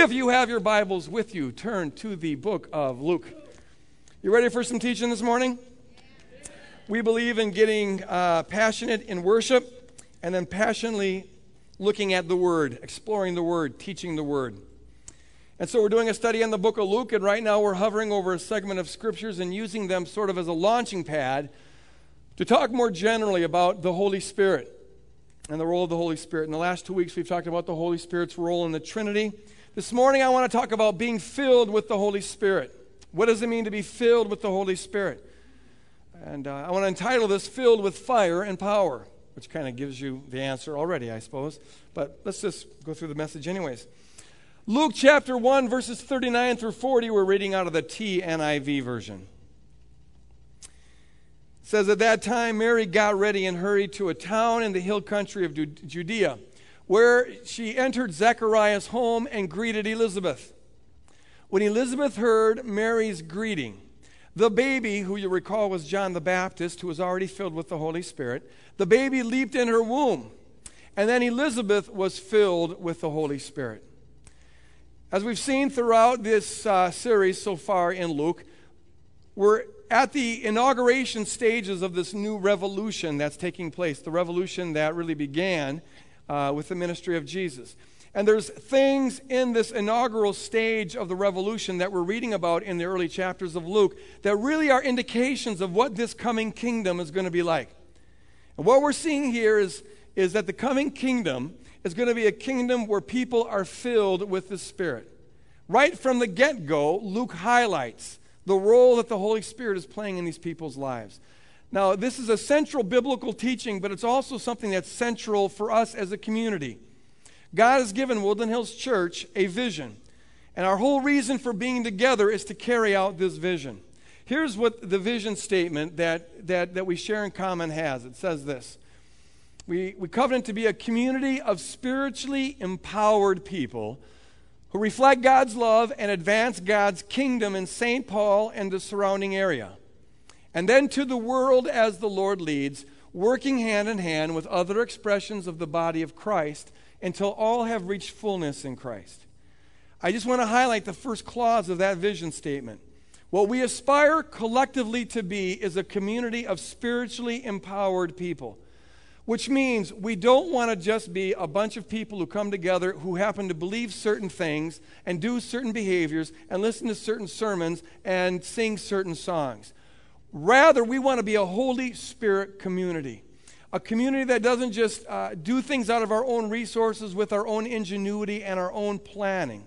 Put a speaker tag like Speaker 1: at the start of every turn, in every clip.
Speaker 1: If you have your Bibles with you, turn to the book of Luke. You ready for some teaching this morning? We believe in getting uh, passionate in worship and then passionately looking at the Word, exploring the Word, teaching the Word. And so we're doing a study in the book of Luke, and right now we're hovering over a segment of scriptures and using them sort of as a launching pad to talk more generally about the Holy Spirit and the role of the Holy Spirit. In the last two weeks, we've talked about the Holy Spirit's role in the Trinity. This morning, I want to talk about being filled with the Holy Spirit. What does it mean to be filled with the Holy Spirit? And uh, I want to entitle this Filled with Fire and Power, which kind of gives you the answer already, I suppose. But let's just go through the message, anyways. Luke chapter 1, verses 39 through 40, we're reading out of the TNIV version. It says, At that time, Mary got ready and hurried to a town in the hill country of Judea where she entered Zechariah's home and greeted Elizabeth. When Elizabeth heard Mary's greeting, the baby, who you recall was John the Baptist, who was already filled with the Holy Spirit, the baby leaped in her womb. And then Elizabeth was filled with the Holy Spirit. As we've seen throughout this uh, series so far in Luke, we're at the inauguration stages of this new revolution that's taking place, the revolution that really began uh, with the ministry of Jesus. And there's things in this inaugural stage of the revolution that we're reading about in the early chapters of Luke that really are indications of what this coming kingdom is going to be like. And what we're seeing here is, is that the coming kingdom is going to be a kingdom where people are filled with the Spirit. Right from the get go, Luke highlights the role that the Holy Spirit is playing in these people's lives. Now, this is a central biblical teaching, but it's also something that's central for us as a community. God has given Woodland Hills Church a vision, and our whole reason for being together is to carry out this vision. Here's what the vision statement that, that, that we share in common has it says this we, we covenant to be a community of spiritually empowered people who reflect God's love and advance God's kingdom in St. Paul and the surrounding area and then to the world as the Lord leads, working hand in hand with other expressions of the body of Christ until all have reached fullness in Christ. I just want to highlight the first clause of that vision statement. What we aspire collectively to be is a community of spiritually empowered people, which means we don't want to just be a bunch of people who come together who happen to believe certain things and do certain behaviors and listen to certain sermons and sing certain songs. Rather, we want to be a Holy Spirit community. A community that doesn't just uh, do things out of our own resources with our own ingenuity and our own planning.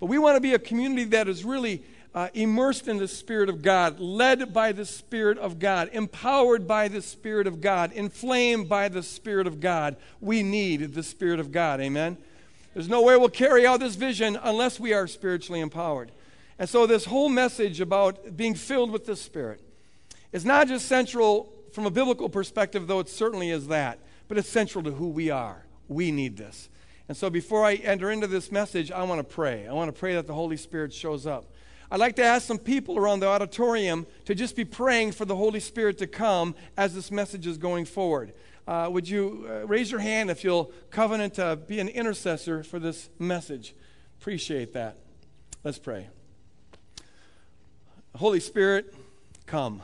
Speaker 1: But we want to be a community that is really uh, immersed in the Spirit of God, led by the Spirit of God, empowered by the Spirit of God, inflamed by the Spirit of God. We need the Spirit of God. Amen? There's no way we'll carry out this vision unless we are spiritually empowered. And so, this whole message about being filled with the Spirit is not just central from a biblical perspective, though it certainly is that, but it's central to who we are. We need this. And so before I enter into this message, I want to pray. I want to pray that the Holy Spirit shows up. I'd like to ask some people around the auditorium to just be praying for the Holy Spirit to come as this message is going forward. Uh, would you uh, raise your hand if you'll covenant to be an intercessor for this message? Appreciate that. Let's pray. Holy Spirit, come.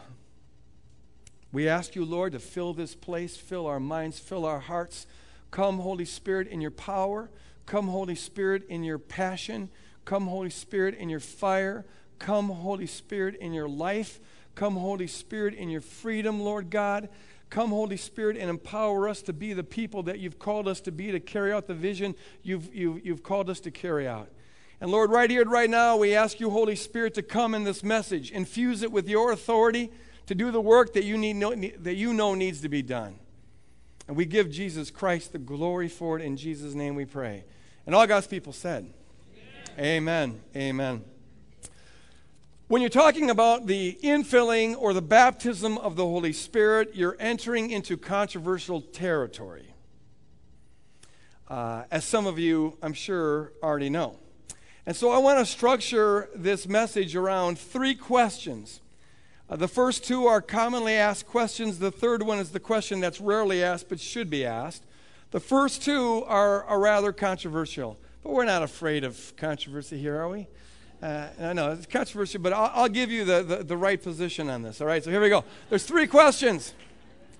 Speaker 1: We ask you, Lord, to fill this place, fill our minds, fill our hearts. Come, Holy Spirit, in your power. Come, Holy Spirit, in your passion. Come, Holy Spirit, in your fire. Come, Holy Spirit, in your life. Come, Holy Spirit, in your freedom, Lord God. Come, Holy Spirit, and empower us to be the people that you've called us to be, to carry out the vision you've, you've, you've called us to carry out. And Lord, right here and right now, we ask you, Holy Spirit, to come in this message, infuse it with your authority to do the work that you, need, that you know needs to be done. And we give Jesus Christ the glory for it. In Jesus' name we pray. And all God's people said, Amen. Amen. Amen. When you're talking about the infilling or the baptism of the Holy Spirit, you're entering into controversial territory. Uh, as some of you, I'm sure, already know. And so I want to structure this message around three questions uh, the first two are commonly asked questions. The third one is the question that's rarely asked but should be asked. The first two are, are rather controversial. but we're not afraid of controversy here, are we? Uh, I know it's controversial, but I'll, I'll give you the, the, the right position on this. All right, so here we go. There's three questions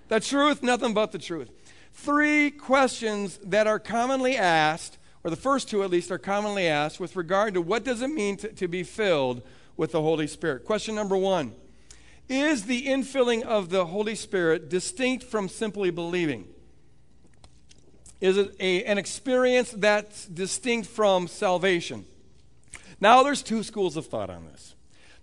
Speaker 1: the truth, nothing but the truth. Three questions that are commonly asked, or the first two at least are commonly asked, with regard to what does it mean to, to be filled with the Holy Spirit. Question number one Is the infilling of the Holy Spirit distinct from simply believing? Is it a, an experience that's distinct from salvation? Now, there's two schools of thought on this.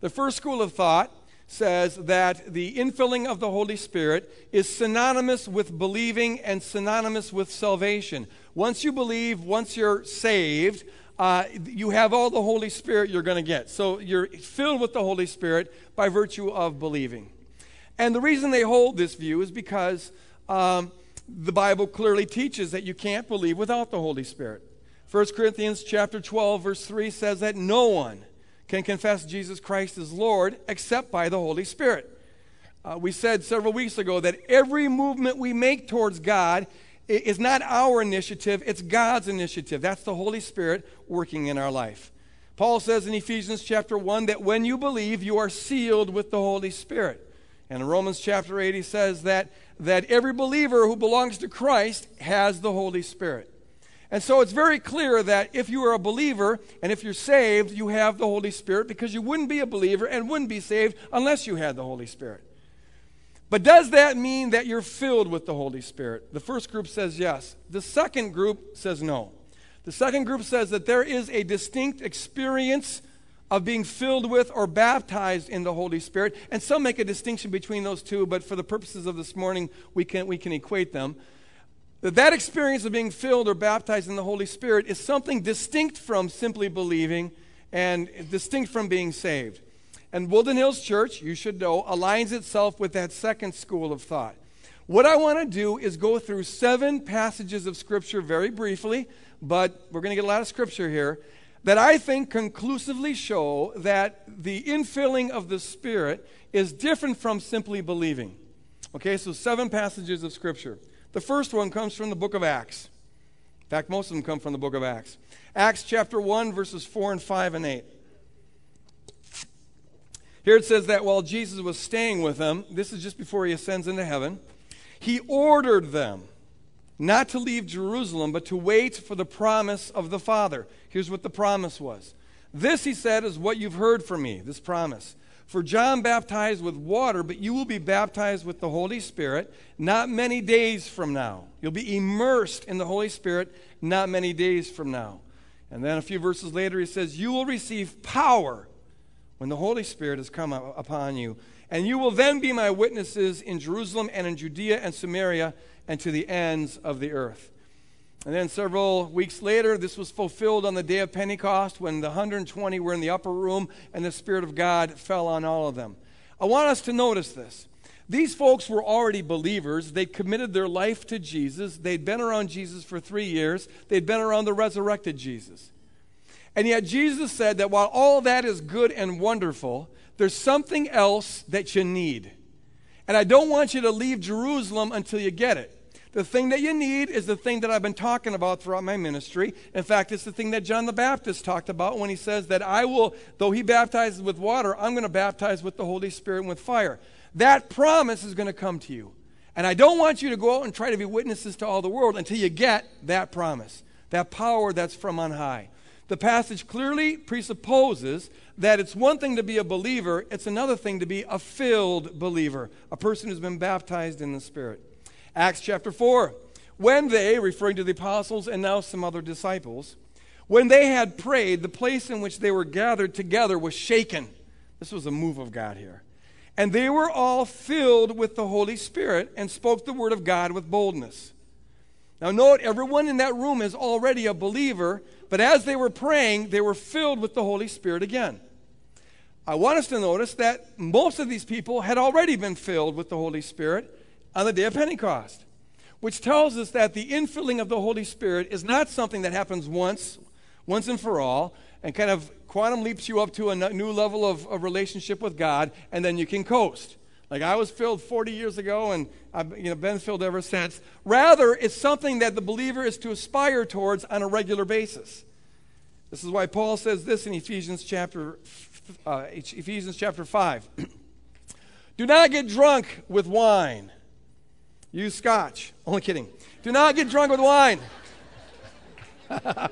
Speaker 1: The first school of thought says that the infilling of the Holy Spirit is synonymous with believing and synonymous with salvation. Once you believe, once you're saved, uh, you have all the Holy Spirit you're going to get. So you're filled with the Holy Spirit by virtue of believing. And the reason they hold this view is because um, the Bible clearly teaches that you can't believe without the Holy Spirit. 1 Corinthians chapter 12 verse 3 says that no one can confess Jesus Christ as Lord except by the Holy Spirit. Uh, we said several weeks ago that every movement we make towards God is not our initiative, it's God's initiative. That's the Holy Spirit working in our life. Paul says in Ephesians chapter 1 that when you believe, you are sealed with the Holy Spirit. And in Romans chapter 8, he says that, that every believer who belongs to Christ has the Holy Spirit. And so it's very clear that if you are a believer and if you're saved, you have the Holy Spirit because you wouldn't be a believer and wouldn't be saved unless you had the Holy Spirit. But does that mean that you're filled with the Holy Spirit? The first group says yes. The second group says no. The second group says that there is a distinct experience of being filled with or baptized in the Holy Spirit. And some make a distinction between those two, but for the purposes of this morning, we can, we can equate them that that experience of being filled or baptized in the Holy Spirit is something distinct from simply believing and distinct from being saved. And Woodland Hills Church, you should know, aligns itself with that second school of thought. What I want to do is go through seven passages of Scripture very briefly, but we're going to get a lot of Scripture here, that I think conclusively show that the infilling of the Spirit is different from simply believing. Okay, so seven passages of Scripture. The first one comes from the book of Acts. In fact, most of them come from the book of Acts. Acts chapter 1, verses 4 and 5 and 8. Here it says that while Jesus was staying with them, this is just before he ascends into heaven, he ordered them not to leave Jerusalem, but to wait for the promise of the Father. Here's what the promise was. This, he said, is what you've heard from me, this promise. For John baptized with water, but you will be baptized with the Holy Spirit not many days from now. You'll be immersed in the Holy Spirit not many days from now. And then a few verses later, he says, You will receive power when the Holy Spirit has come upon you. And you will then be my witnesses in Jerusalem and in Judea and Samaria and to the ends of the earth. And then several weeks later, this was fulfilled on the day of Pentecost when the 120 were in the upper room and the Spirit of God fell on all of them. I want us to notice this. These folks were already believers. They'd committed their life to Jesus. They'd been around Jesus for three years. They'd been around the resurrected Jesus. And yet, Jesus said that while all that is good and wonderful, there's something else that you need. And I don't want you to leave Jerusalem until you get it. The thing that you need is the thing that I've been talking about throughout my ministry. In fact, it's the thing that John the Baptist talked about when he says that I will, though he baptizes with water, I'm going to baptize with the Holy Spirit and with fire. That promise is going to come to you. And I don't want you to go out and try to be witnesses to all the world until you get that promise, that power that's from on high. The passage clearly presupposes that it's one thing to be a believer, it's another thing to be a filled believer, a person who's been baptized in the Spirit. Acts chapter 4. When they, referring to the apostles and now some other disciples, when they had prayed, the place in which they were gathered together was shaken. This was a move of God here. And they were all filled with the Holy Spirit and spoke the word of God with boldness. Now, note, everyone in that room is already a believer, but as they were praying, they were filled with the Holy Spirit again. I want us to notice that most of these people had already been filled with the Holy Spirit on the day of Pentecost, which tells us that the infilling of the Holy Spirit is not something that happens once, once and for all, and kind of quantum leaps you up to a new level of, of relationship with God, and then you can coast. Like I was filled 40 years ago, and I've you know, been filled ever since. Rather, it's something that the believer is to aspire towards on a regular basis. This is why Paul says this in Ephesians chapter, uh, Ephesians chapter 5. Do not get drunk with wine. Use scotch. Only kidding. Do not get drunk with wine. I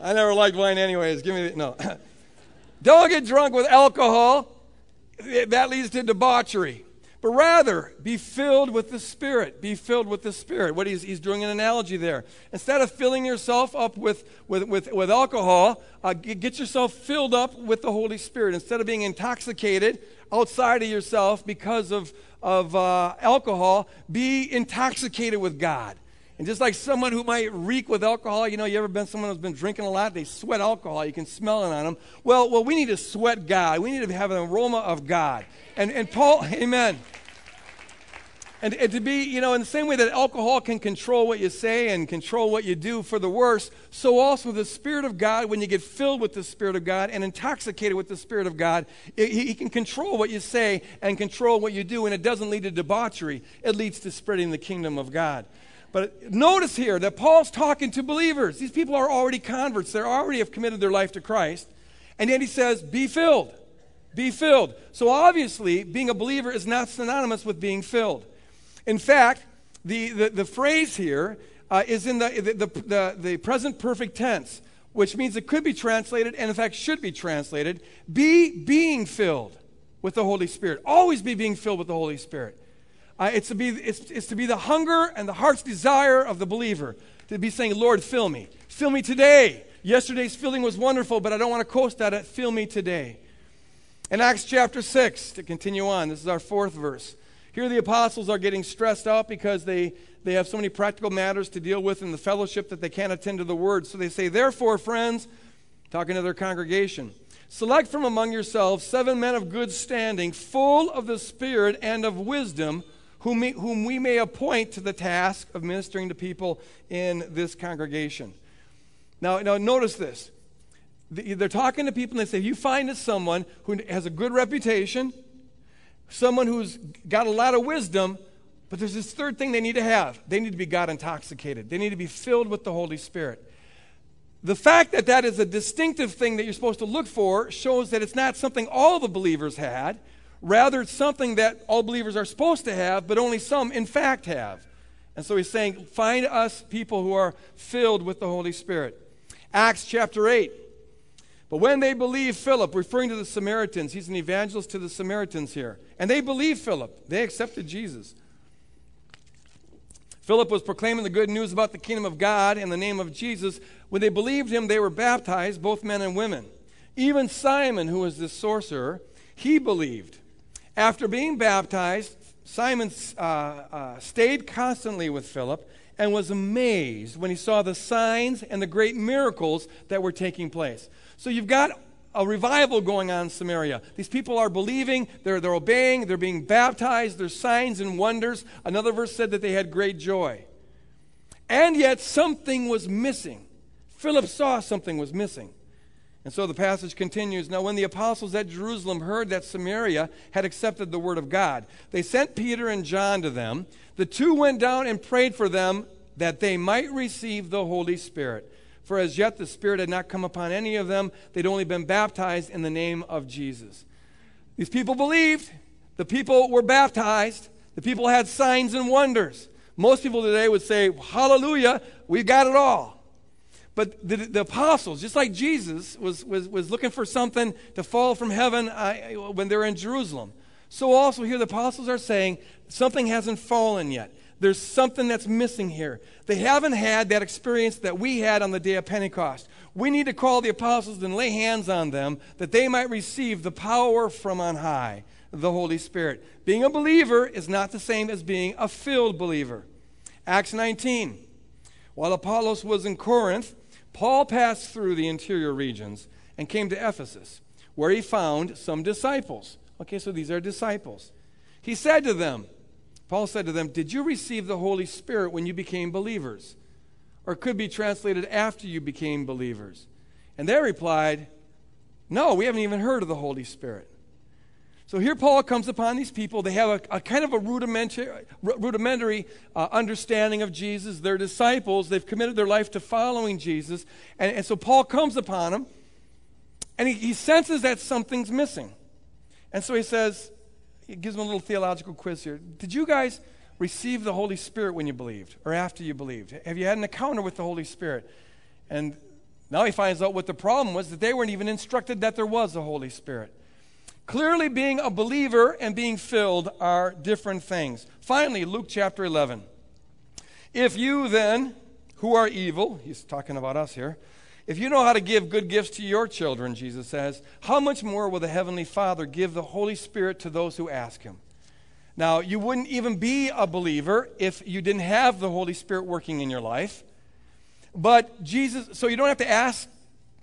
Speaker 1: never liked wine anyways. Give me the, no. Don't get drunk with alcohol. That leads to debauchery. But rather, be filled with the Spirit. Be filled with the Spirit. What he's, he's doing an analogy there. Instead of filling yourself up with, with, with, with alcohol, uh, get yourself filled up with the Holy Spirit. Instead of being intoxicated outside of yourself because of, of uh, alcohol, be intoxicated with God. And just like someone who might reek with alcohol, you know, you ever been someone who's been drinking a lot, they sweat alcohol, you can smell it on them. Well, well, we need to sweat God. We need to have an aroma of God. And, and Paul, amen. And, and, to be, you know, in the same way that alcohol can control what you say and control what you do for the worse, so also the Spirit of God, when you get filled with the Spirit of God and intoxicated with the Spirit of God, it, He can control what you say and control what you do, and it doesn't lead to debauchery. It leads to spreading the kingdom of God. But notice here that Paul's talking to believers. These people are already converts, they already have committed their life to Christ. And then he says, Be filled. Be filled. So obviously, being a believer is not synonymous with being filled. In fact, the, the, the phrase here uh, is in the, the, the, the present perfect tense, which means it could be translated, and in fact should be translated, be being filled with the Holy Spirit. Always be being filled with the Holy Spirit. Uh, it's, to be, it's, it's to be the hunger and the heart's desire of the believer to be saying, Lord, fill me. Fill me today. Yesterday's filling was wonderful, but I don't want to coast at it. Fill me today. In Acts chapter 6, to continue on, this is our fourth verse. Here the apostles are getting stressed out because they, they have so many practical matters to deal with in the fellowship that they can't attend to the word. So they say, Therefore, friends, talking to their congregation, select from among yourselves seven men of good standing, full of the Spirit and of wisdom whom we, whom we may appoint to the task of ministering to people in this congregation. Now, now notice this. They're talking to people and they say, you find someone who has a good reputation, someone who's got a lot of wisdom, but there's this third thing they need to have. They need to be God intoxicated. They need to be filled with the Holy Spirit. The fact that that is a distinctive thing that you're supposed to look for shows that it's not something all the believers had. Rather, it's something that all believers are supposed to have, but only some, in fact, have. And so he's saying, find us people who are filled with the Holy Spirit. Acts chapter 8. But when they believed Philip, referring to the Samaritans, he's an evangelist to the Samaritans here. And they believed Philip, they accepted Jesus. Philip was proclaiming the good news about the kingdom of God in the name of Jesus. When they believed him, they were baptized, both men and women. Even Simon, who was the sorcerer, he believed. After being baptized, Simon uh, uh, stayed constantly with Philip and was amazed when he saw the signs and the great miracles that were taking place. So you've got a revival going on in Samaria. These people are believing, they're, they're obeying, they're being baptized, there's signs and wonders. Another verse said that they had great joy. And yet something was missing. Philip saw something was missing. And so the passage continues Now, when the apostles at Jerusalem heard that Samaria had accepted the word of God, they sent Peter and John to them. The two went down and prayed for them that they might receive the Holy Spirit. For as yet the Spirit had not come upon any of them, they'd only been baptized in the name of Jesus. These people believed, the people were baptized, the people had signs and wonders. Most people today would say, Hallelujah, we've got it all. But the, the, apostles, just like Jesus was, was, was looking for something to fall from heaven uh, when they're in Jerusalem, so also here the apostles are saying something hasn't fallen yet. There's something that's missing here. They haven't had that experience that we had on the day of Pentecost. We need to call the apostles and lay hands on them that they might receive the power from on high, the Holy Spirit. Being a believer is not the same as being a filled believer. Acts 19. While Apollos was in Corinth, Paul passed through the interior regions and came to Ephesus, where he found some disciples. Okay, so these are disciples. He said to them, Paul said to them, Did you receive the Holy Spirit when you became believers? Or could be translated after you became believers. And they replied, No, we haven't even heard of the Holy Spirit. So here Paul comes upon these people. They have a, a kind of a rudimentary, rudimentary uh, understanding of Jesus. They're disciples. They've committed their life to following Jesus. And, and so Paul comes upon them, and he, he senses that something's missing. And so he says, he gives them a little theological quiz here. Did you guys receive the Holy Spirit when you believed or after you believed? Have you had an encounter with the Holy Spirit? And now he finds out what the problem was that they weren't even instructed that there was a Holy Spirit. Clearly, being a believer and being filled are different things. Finally, Luke chapter 11. If you then, who are evil, he's talking about us here, if you know how to give good gifts to your children, Jesus says, how much more will the Heavenly Father give the Holy Spirit to those who ask Him? Now, you wouldn't even be a believer if you didn't have the Holy Spirit working in your life. But Jesus, so you don't have to ask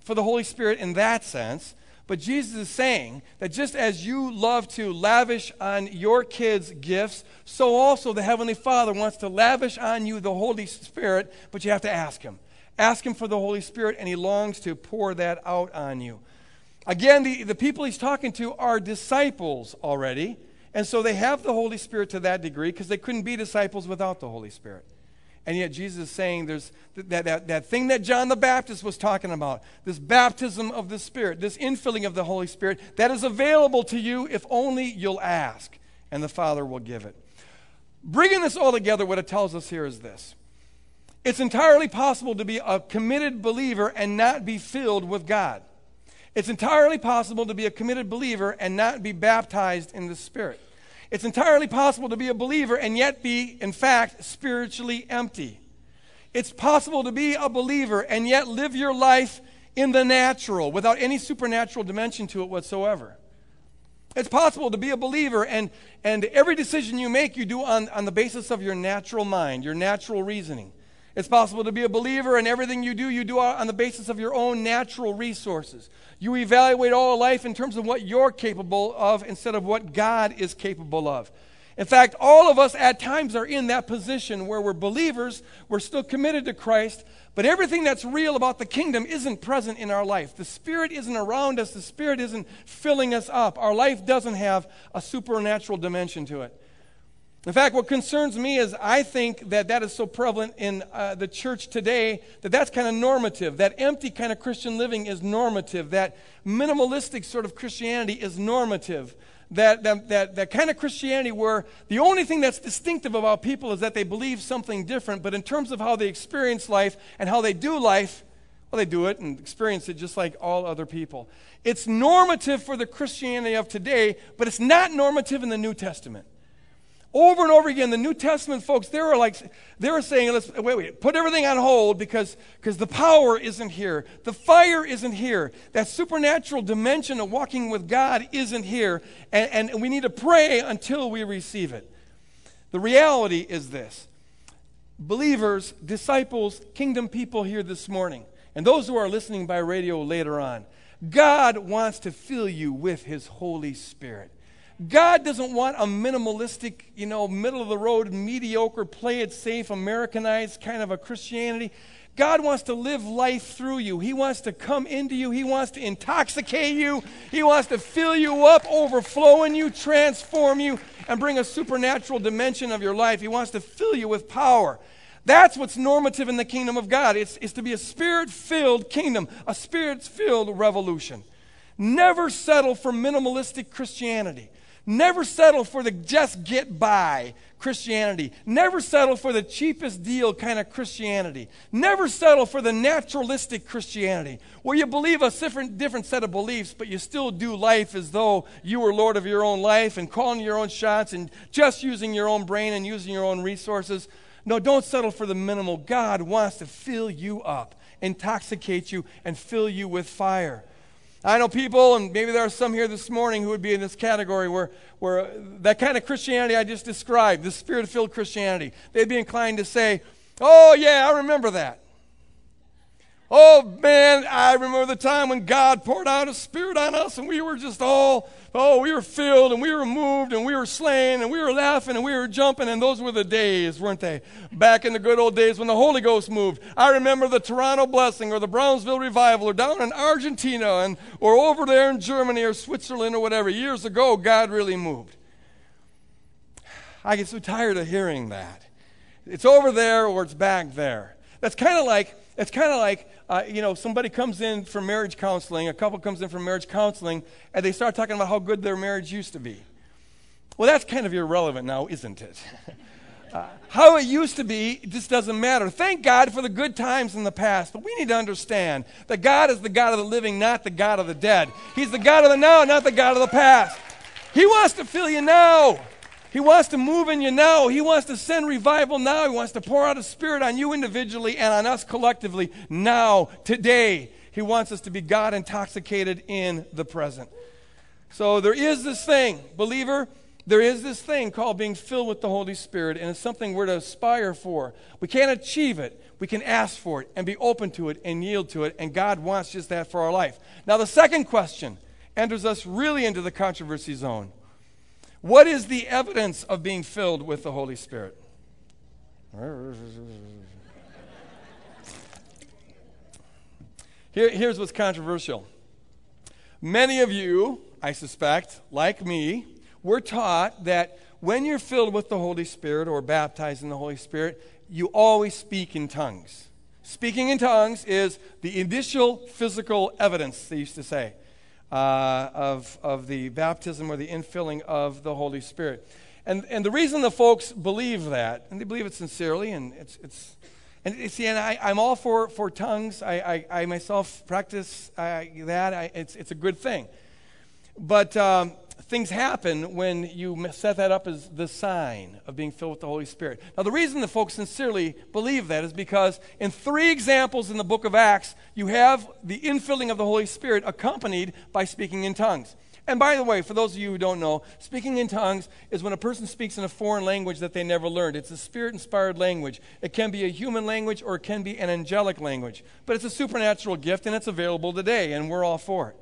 Speaker 1: for the Holy Spirit in that sense. But Jesus is saying that just as you love to lavish on your kids gifts, so also the Heavenly Father wants to lavish on you the Holy Spirit, but you have to ask Him. Ask Him for the Holy Spirit, and He longs to pour that out on you. Again, the, the people He's talking to are disciples already, and so they have the Holy Spirit to that degree because they couldn't be disciples without the Holy Spirit. And yet Jesus is saying there's that, that, that thing that John the Baptist was talking about, this baptism of the Spirit, this infilling of the Holy Spirit, that is available to you if only you'll ask, and the Father will give it. Bringing this all together, what it tells us here is this. It's entirely possible to be a committed believer and not be filled with God. It's entirely possible to be a committed believer and not be baptized in the Spirit. It's entirely possible to be a believer and yet be, in fact, spiritually empty. It's possible to be a believer and yet live your life in the natural without any supernatural dimension to it whatsoever. It's possible to be a believer and, and every decision you make, you do on, on the basis of your natural mind, your natural reasoning. It's possible to be a believer and everything you do, you do on the basis of your own natural resources. You evaluate all life in terms of what you're capable of instead of what God is capable of. In fact, all of us at times are in that position where we're believers, we're still committed to Christ, but everything that's real about the kingdom isn't present in our life. The Spirit isn't around us, the Spirit isn't filling us up. Our life doesn't have a supernatural dimension to it. In fact, what concerns me is I think that that is so prevalent in uh, the church today that that's kind of normative. That empty kind of Christian living is normative. That minimalistic sort of Christianity is normative. That, that, that, that kind of Christianity where the only thing that's distinctive about people is that they believe something different, but in terms of how they experience life and how they do life, well, they do it and experience it just like all other people. It's normative for the Christianity of today, but it's not normative in the New Testament. Over and over again, the New Testament folks, they were like, they were saying, let's wait, wait, put everything on hold because because the power isn't here, the fire isn't here, that supernatural dimension of walking with God isn't here, and, and we need to pray until we receive it. The reality is this: believers, disciples, kingdom people here this morning, and those who are listening by radio later on, God wants to fill you with His Holy Spirit. God doesn't want a minimalistic, you know, middle of the road, mediocre, play it safe, Americanized kind of a Christianity. God wants to live life through you. He wants to come into you. He wants to intoxicate you. He wants to fill you up, overflow in you, transform you, and bring a supernatural dimension of your life. He wants to fill you with power. That's what's normative in the kingdom of God. It's, it's to be a spirit filled kingdom, a spirit filled revolution. Never settle for minimalistic Christianity. Never settle for the just get by Christianity. Never settle for the cheapest deal kind of Christianity. Never settle for the naturalistic Christianity, where you believe a different, different set of beliefs, but you still do life as though you were Lord of your own life and calling your own shots and just using your own brain and using your own resources. No, don't settle for the minimal. God wants to fill you up, intoxicate you, and fill you with fire. I know people, and maybe there are some here this morning who would be in this category where, where that kind of Christianity I just described, the spirit filled Christianity, they'd be inclined to say, Oh, yeah, I remember that. Oh man, I remember the time when God poured out His spirit on us and we were just all, oh, we were filled and we were moved and we were slain and we were laughing and we were jumping and those were the days, weren't they? Back in the good old days when the Holy Ghost moved. I remember the Toronto Blessing or the Brownsville Revival or down in Argentina and, or over there in Germany or Switzerland or whatever. Years ago, God really moved. I get so tired of hearing that. It's over there or it's back there. That's kind of like, it's kind of like uh, you know, somebody comes in for marriage counseling, a couple comes in for marriage counseling, and they start talking about how good their marriage used to be. Well, that's kind of irrelevant now, isn't it? Uh, how it used to be just doesn't matter. Thank God for the good times in the past, but we need to understand that God is the God of the living, not the God of the dead. He's the God of the now, not the God of the past. He wants to fill you now. He wants to move in you now. He wants to send revival now. He wants to pour out a spirit on you individually and on us collectively now, today. He wants us to be God intoxicated in the present. So there is this thing, believer, there is this thing called being filled with the Holy Spirit, and it's something we're to aspire for. We can't achieve it. We can ask for it and be open to it and yield to it, and God wants just that for our life. Now, the second question enters us really into the controversy zone. What is the evidence of being filled with the Holy Spirit? Here, here's what's controversial. Many of you, I suspect, like me, were taught that when you're filled with the Holy Spirit or baptized in the Holy Spirit, you always speak in tongues. Speaking in tongues is the initial physical evidence, they used to say uh, of, of the baptism or the infilling of the Holy Spirit. And, and the reason the folks believe that, and they believe it sincerely, and it's, it's and you see, and I, I'm all for, for tongues. I, I, I myself practice that. I, it's, it's a good thing. But um, things happen when you set that up as the sign of being filled with the Holy Spirit. Now, the reason the folks sincerely believe that is because in three examples in the book of Acts, you have the infilling of the Holy Spirit accompanied by speaking in tongues. And by the way, for those of you who don't know, speaking in tongues is when a person speaks in a foreign language that they never learned. It's a spirit inspired language. It can be a human language or it can be an angelic language. But it's a supernatural gift and it's available today, and we're all for it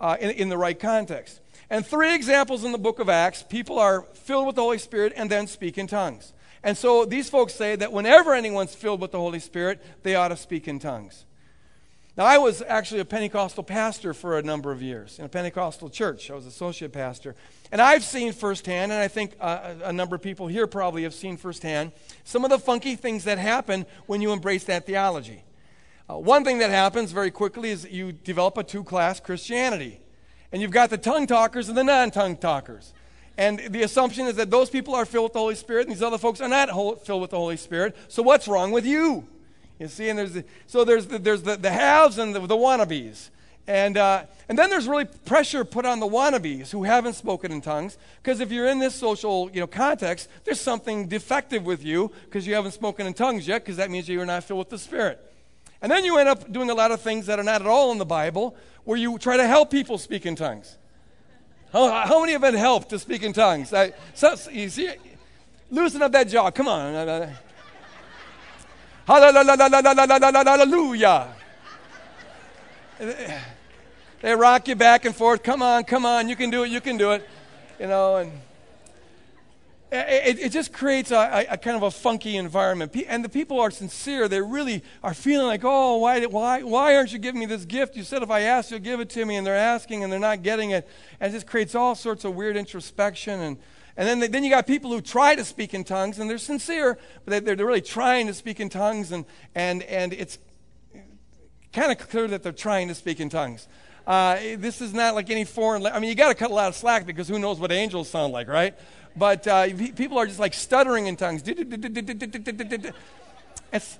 Speaker 1: uh, in, in the right context. And three examples in the book of Acts people are filled with the Holy Spirit and then speak in tongues. And so these folks say that whenever anyone's filled with the Holy Spirit, they ought to speak in tongues. Now, I was actually a Pentecostal pastor for a number of years in a Pentecostal church. I was associate pastor. And I've seen firsthand, and I think uh, a number of people here probably have seen firsthand, some of the funky things that happen when you embrace that theology. Uh, one thing that happens very quickly is you develop a two class Christianity. And you've got the tongue talkers and the non tongue talkers. And the assumption is that those people are filled with the Holy Spirit and these other folks are not filled with the Holy Spirit. So what's wrong with you? You see, and there's the, so there's the, there's the, the haves and the, the wannabes. And, uh, and then there's really pressure put on the wannabes who haven't spoken in tongues, because if you're in this social you know, context, there's something defective with you because you haven't spoken in tongues yet, because that means you're not filled with the Spirit. And then you end up doing a lot of things that are not at all in the Bible, where you try to help people speak in tongues. How, how many have been helped to speak in tongues? I, so, you see, loosen up that jaw. Come on. Hallelujah. They rock you back and forth. Come on, come on. You can do it. You can do it. You know, and it, it, just creates a, a, kind of a funky environment. And the people are sincere. They really are feeling like, oh, why, why, why aren't you giving me this gift? You said if I ask, you'll give it to me. And they're asking and they're not getting it. And it just creates all sorts of weird introspection. And, and then, they, then you got people who try to speak in tongues and they're sincere, but they, they're really trying to speak in tongues. And, and, and it's kind of clear that they're trying to speak in tongues. Uh, this is not like any foreign. I mean, you got to cut a lot of slack because who knows what angels sound like, right? But uh, people are just like stuttering in tongues. It's,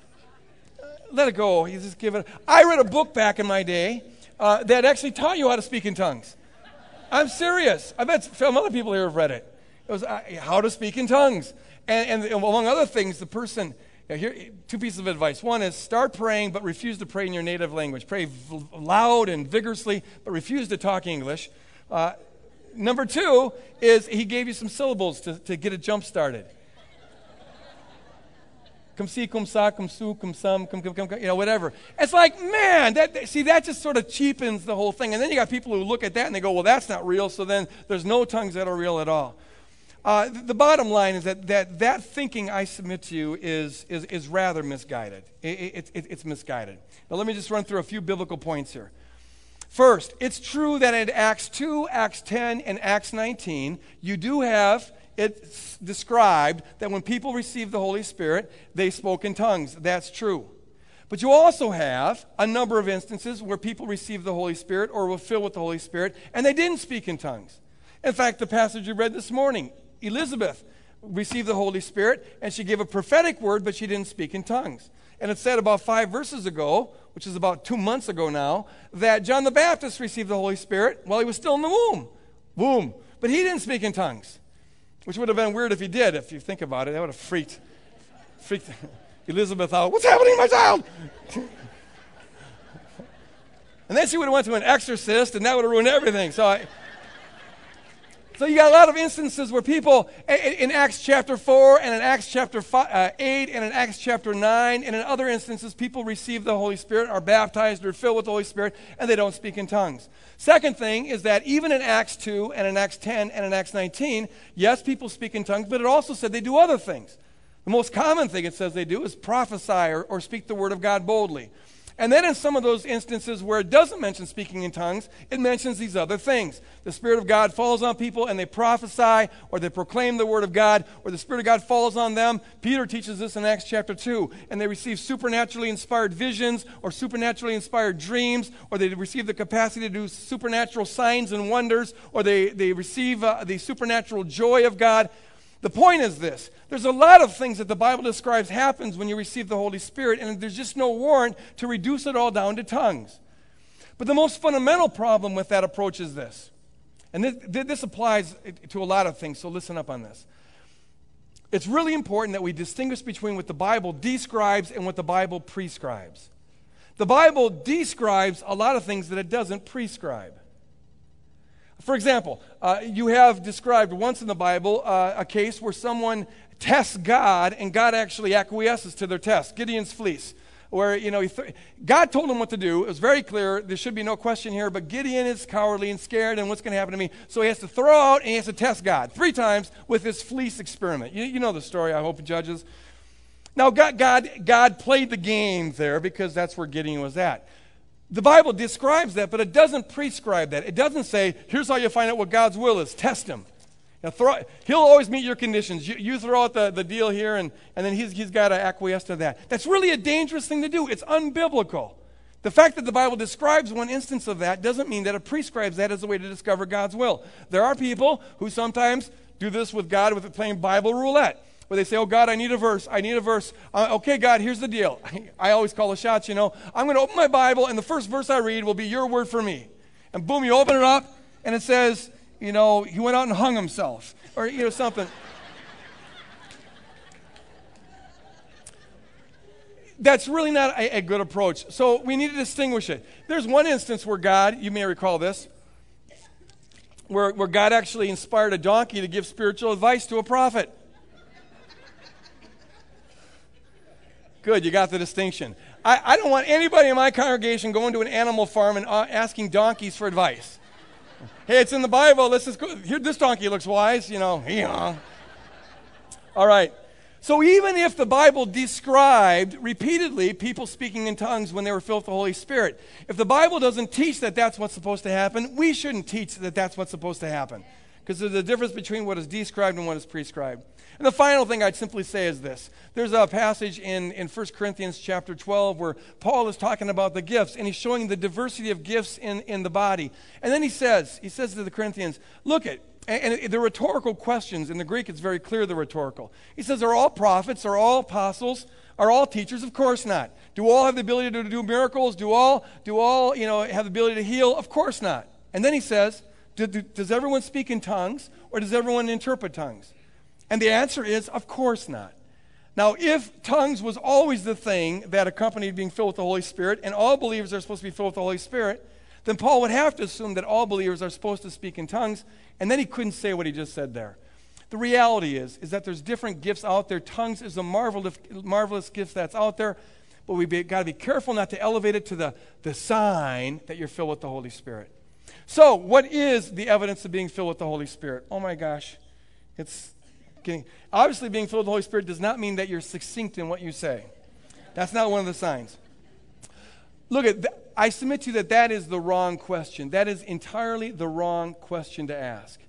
Speaker 1: let it go. You just give it. I read a book back in my day uh, that actually taught you how to speak in tongues. I'm serious. I bet some other people here have read it. It was uh, how to speak in tongues. And, and, among other things, the person, here, two pieces of advice. One is start praying, but refuse to pray in your native language. Pray v- loud and vigorously, but refuse to talk English. Uh, Number two is he gave you some syllables to, to get a jump started. Cum si, cum sa, cum su, cum sum, cum, cum, cum, you know, whatever. It's like, man, that, see, that just sort of cheapens the whole thing. And then you got people who look at that and they go, well, that's not real, so then there's no tongues that are real at all. Uh, the bottom line is that, that that thinking I submit to you is, is, is rather misguided. It, it, it, it's misguided. Now, let me just run through a few biblical points here. First, it's true that in Acts 2, Acts 10, and Acts 19, you do have it described that when people received the Holy Spirit, they spoke in tongues. That's true. But you also have a number of instances where people received the Holy Spirit or were filled with the Holy Spirit and they didn't speak in tongues. In fact, the passage you read this morning, Elizabeth received the Holy Spirit and she gave a prophetic word, but she didn't speak in tongues. And it said about five verses ago, which is about two months ago now, that John the Baptist received the Holy Spirit while he was still in the womb. Womb. But he didn't speak in tongues, which would have been weird if he did, if you think about it. That would have freaked, freaked Elizabeth out. What's happening, my child? and then she would have went to an exorcist, and that would have ruined everything. So I. So you got a lot of instances where people in Acts chapter 4 and in Acts chapter five, uh, 8 and in Acts chapter 9 and in other instances people receive the Holy Spirit, are baptized or filled with the Holy Spirit, and they don't speak in tongues. Second thing is that even in Acts 2 and in Acts 10 and in Acts 19, yes, people speak in tongues, but it also said they do other things. The most common thing it says they do is prophesy or, or speak the word of God boldly. And then in some of those instances where it doesn't mention speaking in tongues, it mentions these other things. The Spirit of God falls on people and they prophesy or they proclaim the Word of God, or the Spirit of God falls on them. Peter teaches this in Acts chapter 2. And they receive supernaturally inspired visions or supernaturally inspired dreams, or they receive the capacity to do supernatural signs and wonders, or they, they receive uh, the supernatural joy of God. The point is this there's a lot of things that the Bible describes happens when you receive the Holy Spirit, and there's just no warrant to reduce it all down to tongues. But the most fundamental problem with that approach is this. And this, this applies to a lot of things, so listen up on this. It's really important that we distinguish between what the Bible describes and what the Bible prescribes. The Bible describes a lot of things that it doesn't prescribe. For example, uh, you have described once in the Bible uh, a case where someone tests God and God actually acquiesces to their test. Gideon's fleece, where, you know, th- God told him what to do. It was very clear. There should be no question here, but Gideon is cowardly and scared, and what's going to happen to me? So he has to throw out and he has to test God three times with this fleece experiment. You, you know the story, I hope, Judges. Now, God, God, God played the game there because that's where Gideon was at. The Bible describes that, but it doesn't prescribe that. It doesn't say, here's how you find out what God's will is test him. Know, throw, he'll always meet your conditions. You, you throw out the, the deal here, and, and then he's, he's got to acquiesce to that. That's really a dangerous thing to do. It's unbiblical. The fact that the Bible describes one instance of that doesn't mean that it prescribes that as a way to discover God's will. There are people who sometimes do this with God with a playing Bible roulette where they say, Oh, God, I need a verse. I need a verse. Uh, okay, God, here's the deal. I always call the shots, you know. I'm going to open my Bible, and the first verse I read will be your word for me. And boom, you open it up, and it says, you know, he went out and hung himself, or, you know, something. That's really not a, a good approach. So we need to distinguish it. There's one instance where God, you may recall this, where, where God actually inspired a donkey to give spiritual advice to a prophet. Good, you got the distinction. I, I don't want anybody in my congregation going to an animal farm and uh, asking donkeys for advice. hey, it's in the Bible. Go. Here, this donkey looks wise, you know. Yeah. All right. So even if the Bible described repeatedly people speaking in tongues when they were filled with the Holy Spirit, if the Bible doesn't teach that that's what's supposed to happen, we shouldn't teach that that's what's supposed to happen. Because there's a difference between what is described and what is prescribed. And the final thing I'd simply say is this. There's a passage in, in 1 Corinthians chapter 12 where Paul is talking about the gifts and he's showing the diversity of gifts in, in the body. And then he says, he says to the Corinthians, look at, and, and the rhetorical questions, in the Greek it's very clear the rhetorical. He says, are all prophets, are all apostles, are all teachers? Of course not. Do all have the ability to do miracles? Do all, do all you know, have the ability to heal? Of course not. And then he says, do, do, does everyone speak in tongues or does everyone interpret tongues? And the answer is, of course not. Now, if tongues was always the thing that accompanied being filled with the Holy Spirit, and all believers are supposed to be filled with the Holy Spirit, then Paul would have to assume that all believers are supposed to speak in tongues, and then he couldn't say what he just said there. The reality is, is that there's different gifts out there. Tongues is a marvelous, marvelous gift that's out there, but we've got to be careful not to elevate it to the, the sign that you're filled with the Holy Spirit. So, what is the evidence of being filled with the Holy Spirit? Oh my gosh. It's getting, obviously, being filled with the Holy Spirit does not mean that you're succinct in what you say. That's not one of the signs. Look at, I submit to you that that is the wrong question. That is entirely the wrong question to ask.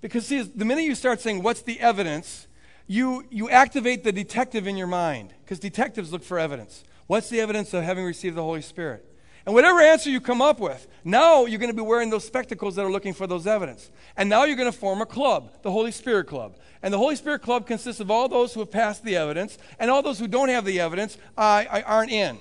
Speaker 1: Because, see, the minute you start saying, What's the evidence? you, you activate the detective in your mind. Because detectives look for evidence. What's the evidence of having received the Holy Spirit? And whatever answer you come up with, now you're going to be wearing those spectacles that are looking for those evidence. And now you're going to form a club, the Holy Spirit Club. And the Holy Spirit Club consists of all those who have passed the evidence, and all those who don't have the evidence uh, aren't in.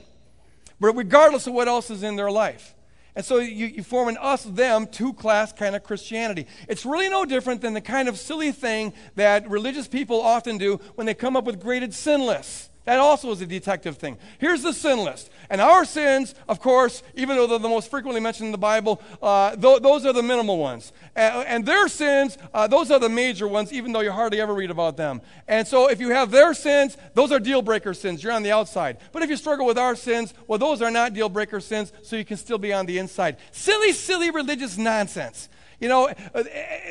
Speaker 1: But regardless of what else is in their life. And so you, you form an us them two class kind of Christianity. It's really no different than the kind of silly thing that religious people often do when they come up with graded sin lists. That also is a detective thing. Here's the sin list. And our sins, of course, even though they're the most frequently mentioned in the Bible, uh, th- those are the minimal ones. And, and their sins, uh, those are the major ones, even though you hardly ever read about them. And so if you have their sins, those are deal breaker sins. You're on the outside. But if you struggle with our sins, well, those are not deal breaker sins, so you can still be on the inside. Silly, silly religious nonsense. You know, uh,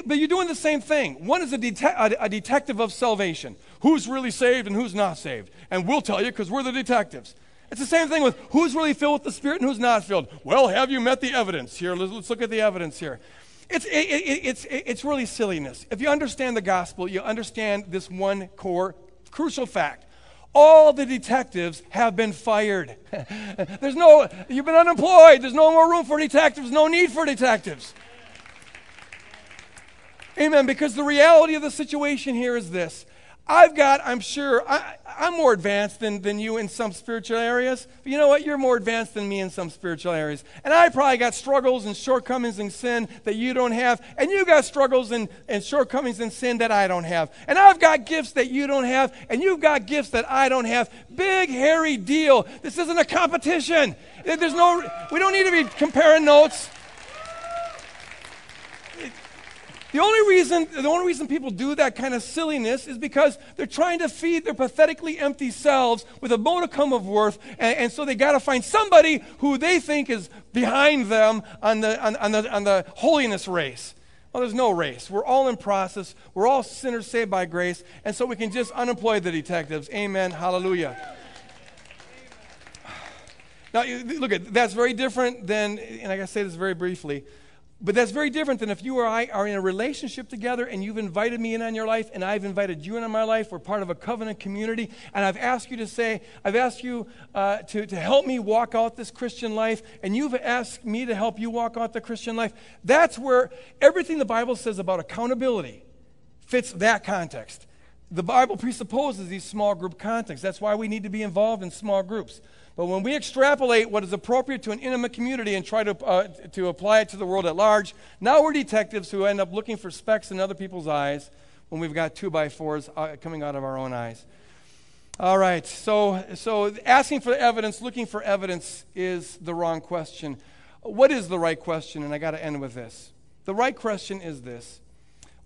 Speaker 1: but you're doing the same thing. One is a, a, detective of salvation. Who's really saved and who's not saved? And we'll tell you because we're the detectives. It's the same thing with who's really filled with the Spirit and who's not filled. Well, have you met the evidence? Here, let's, let's look at the evidence here. It's, it, it, it's, it's really silliness. If you understand the gospel, you understand this one core, crucial fact. All the detectives have been fired. There's no, you've been unemployed. There's no more room for detectives, no need for detectives. Amen. Because the reality of the situation here is this I've got, I'm sure, I, am more advanced than, than you in some spiritual areas. But you know what? You're more advanced than me in some spiritual areas. And I probably got struggles and shortcomings in sin that you don't have. And you got struggles and, and shortcomings in sin that I don't have. And I've got gifts that you don't have. And you've got gifts that I don't have. Big, hairy deal. This isn't a competition. There's no, we don't need to be comparing notes. The only reason, the only reason people do that kind of silliness is because they're trying to feed their pathetically empty selves with a modicum of worth, and, and so they got to find somebody who they think is behind them on the, on, on, the, on the holiness race. Well, there's no race. We're all in process. We're all sinners saved by grace, and so we can just unemploy the detectives. Amen. Hallelujah. Now, look at that's very different than, and I gotta say this very briefly. But that's very different than if you or I are in a relationship together and you've invited me in on your life and I've invited you in on my life. We're part of a covenant community and I've asked you to say, I've asked you uh, to, to help me walk out this Christian life and you've asked me to help you walk out the Christian life. That's where everything the Bible says about accountability fits that context. The Bible presupposes these small group contexts. That's why we need to be involved in small groups. But when we extrapolate what is appropriate to an intimate community and try to, uh, to apply it to the world at large, now we're detectives who end up looking for specks in other people's eyes when we've got two by fours uh, coming out of our own eyes. All right, so, so asking for evidence, looking for evidence is the wrong question. What is the right question? And I got to end with this. The right question is this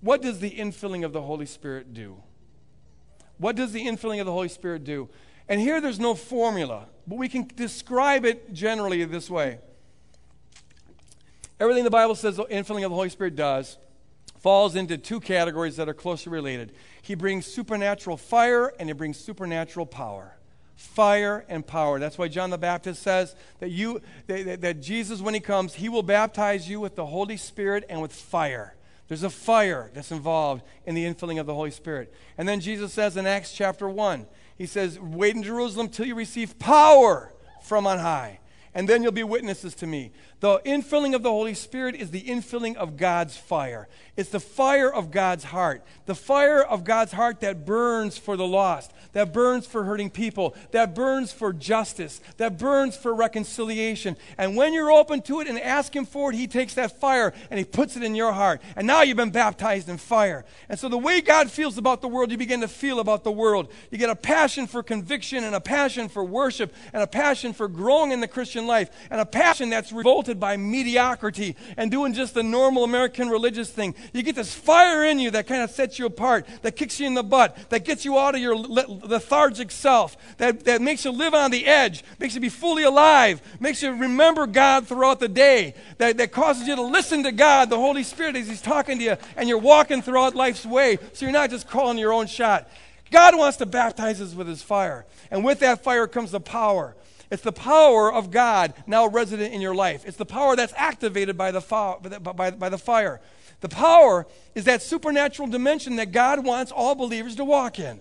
Speaker 1: What does the infilling of the Holy Spirit do? What does the infilling of the Holy Spirit do? And here there's no formula, but we can describe it generally this way. Everything the Bible says the infilling of the Holy Spirit does falls into two categories that are closely related. He brings supernatural fire and he brings supernatural power. Fire and power. That's why John the Baptist says that you that, that Jesus when he comes, he will baptize you with the Holy Spirit and with fire. There's a fire that's involved in the infilling of the Holy Spirit. And then Jesus says in Acts chapter 1, he says, Wait in Jerusalem till you receive power from on high, and then you'll be witnesses to me. The infilling of the Holy Spirit is the infilling of God's fire. It's the fire of God's heart. The fire of God's heart that burns for the lost, that burns for hurting people, that burns for justice, that burns for reconciliation. And when you're open to it and ask Him for it, He takes that fire and He puts it in your heart. And now you've been baptized in fire. And so the way God feels about the world, you begin to feel about the world. You get a passion for conviction and a passion for worship and a passion for growing in the Christian life, and a passion that's by mediocrity and doing just the normal American religious thing. You get this fire in you that kind of sets you apart, that kicks you in the butt, that gets you out of your lethargic self, that, that makes you live on the edge, makes you be fully alive, makes you remember God throughout the day, that, that causes you to listen to God, the Holy Spirit, as He's talking to you, and you're walking throughout life's way, so you're not just calling your own shot. God wants to baptize us with His fire. And with that fire comes the power. It's the power of God now resident in your life. It's the power that's activated by the, by, by the fire. The power is that supernatural dimension that God wants all believers to walk in.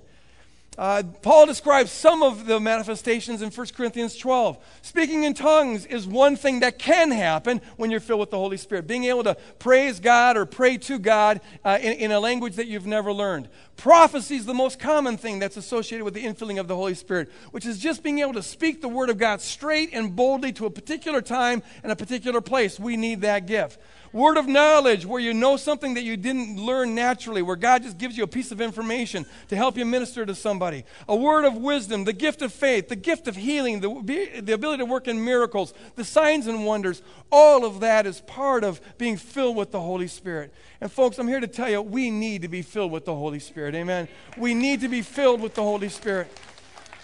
Speaker 1: Uh, Paul describes some of the manifestations in 1 Corinthians 12. Speaking in tongues is one thing that can happen when you're filled with the Holy Spirit. Being able to praise God or pray to God uh, in, in, a language that you've never learned. Prophecy is the most common thing that's associated with the infilling of the Holy Spirit, which is just being able to speak the Word of God straight and boldly to a particular time and a particular place. We need that gift. Word of knowledge, where you know something that you didn't learn naturally, where God just gives you a piece of information to help you minister to somebody. A word of wisdom, the gift of faith, the gift of healing, the, the ability to work in miracles, the signs and wonders. All of that is part of being filled with the Holy Spirit. And folks, I'm here to tell you, we need to be filled with the Holy Spirit. Amen. We need to be filled with the Holy Spirit.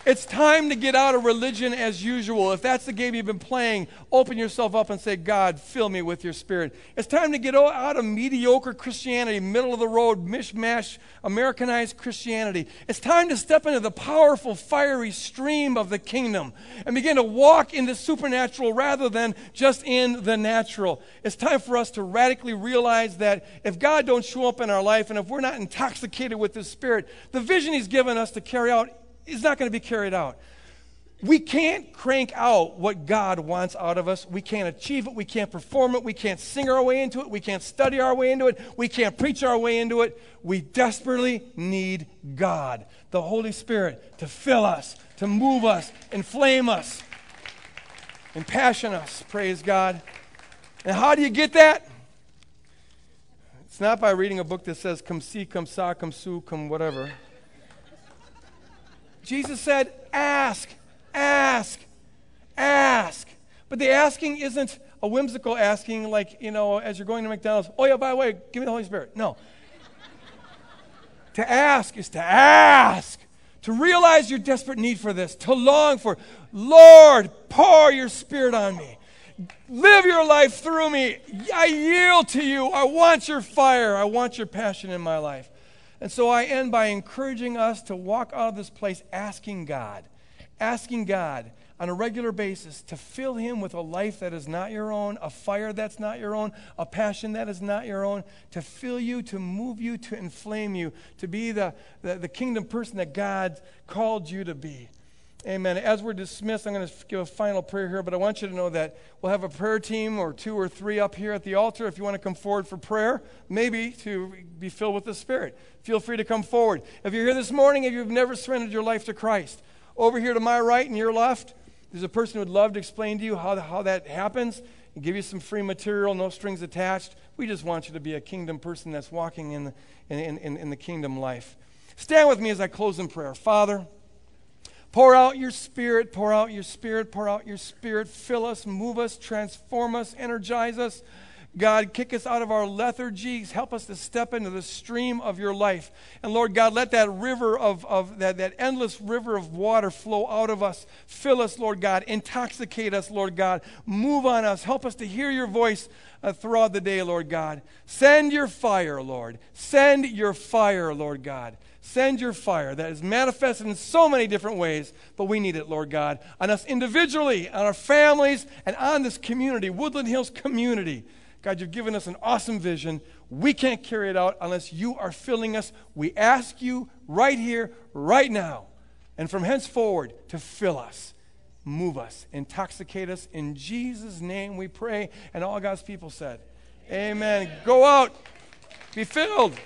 Speaker 1: It's time to get out of religion as usual. If that's the game you've been playing, open yourself up and say, God, fill me with your spirit. It's time to get out of mediocre Christianity, middle of the road, mishmash, Americanized Christianity. It's time to step into the powerful, fiery stream of the kingdom and begin to walk in the supernatural rather than just in the natural. It's time for us to radically realize that if God don't show up in our life and if we're not intoxicated with His Spirit, the vision He's given us to carry out is not going to be carried out. We can't crank out what God wants out of us. We can't achieve it. We can't perform it. We can't sing our way into it. We can't study our way into it. We can't preach our way into it. We desperately need God, the Holy Spirit, to fill us, to move us, inflame us, impassion us. Praise God. And how do you get that? It's not by reading a book that says, come see, come saw, come sue, come whatever. Jesus said, ask, ask, ask. But the asking isn't a whimsical asking like, you know, as you're going to McDonald's, oh, yeah, by the way, give me the Holy Spirit. No. to ask is to ask, to realize your desperate need for this, to long for, Lord, pour your Spirit on me. Live your life through me. I yield to you. I want your fire. I want your passion in my life. And so I end by encouraging us to walk out of this place asking God, asking God on a regular basis to fill Him with a life that is not your own, a fire that's not your own, a passion that is not your own, to fill you, to move you, to inflame you, to be the, the, the kingdom person that God called you to be. Amen. As we're dismissed, I'm going to give a final prayer here, but I want you to know that we'll have a prayer team or two or three up here at the altar if you want to come forward for prayer, maybe to be filled with the Spirit. Feel free to come forward. If you're here this morning and you've never surrendered your life to Christ, over here to my right and your left, there's a person who would love to explain to you how, how that happens and give you some free material, no strings attached. We just want you to be a kingdom person that's walking in in, in, in the kingdom life. Stand with me as I close in prayer. Father, Pour out your spirit, pour out your spirit, pour out your spirit. Fill us, move us, transform us, energize us. God, kick us out of our lethargies. Help us to step into the stream of your life. And Lord God, let that river of, of that, that endless river of water flow out of us. Fill us, Lord God. Intoxicate us, Lord God. Move on us. Help us to hear your voice uh, throughout the day, Lord God. Send your fire, Lord. Send your fire, Lord God. Send your fire that is manifested in so many different ways, but we need it, Lord God, on us individually, on our families, and on this community, Woodland Hills community. God, you've given us an awesome vision. We can't carry it out unless you are filling us. We ask you right here, right now, and from henceforward to fill us, move us, intoxicate us. In Jesus' name we pray. And all God's people said, Amen. Go out, be filled.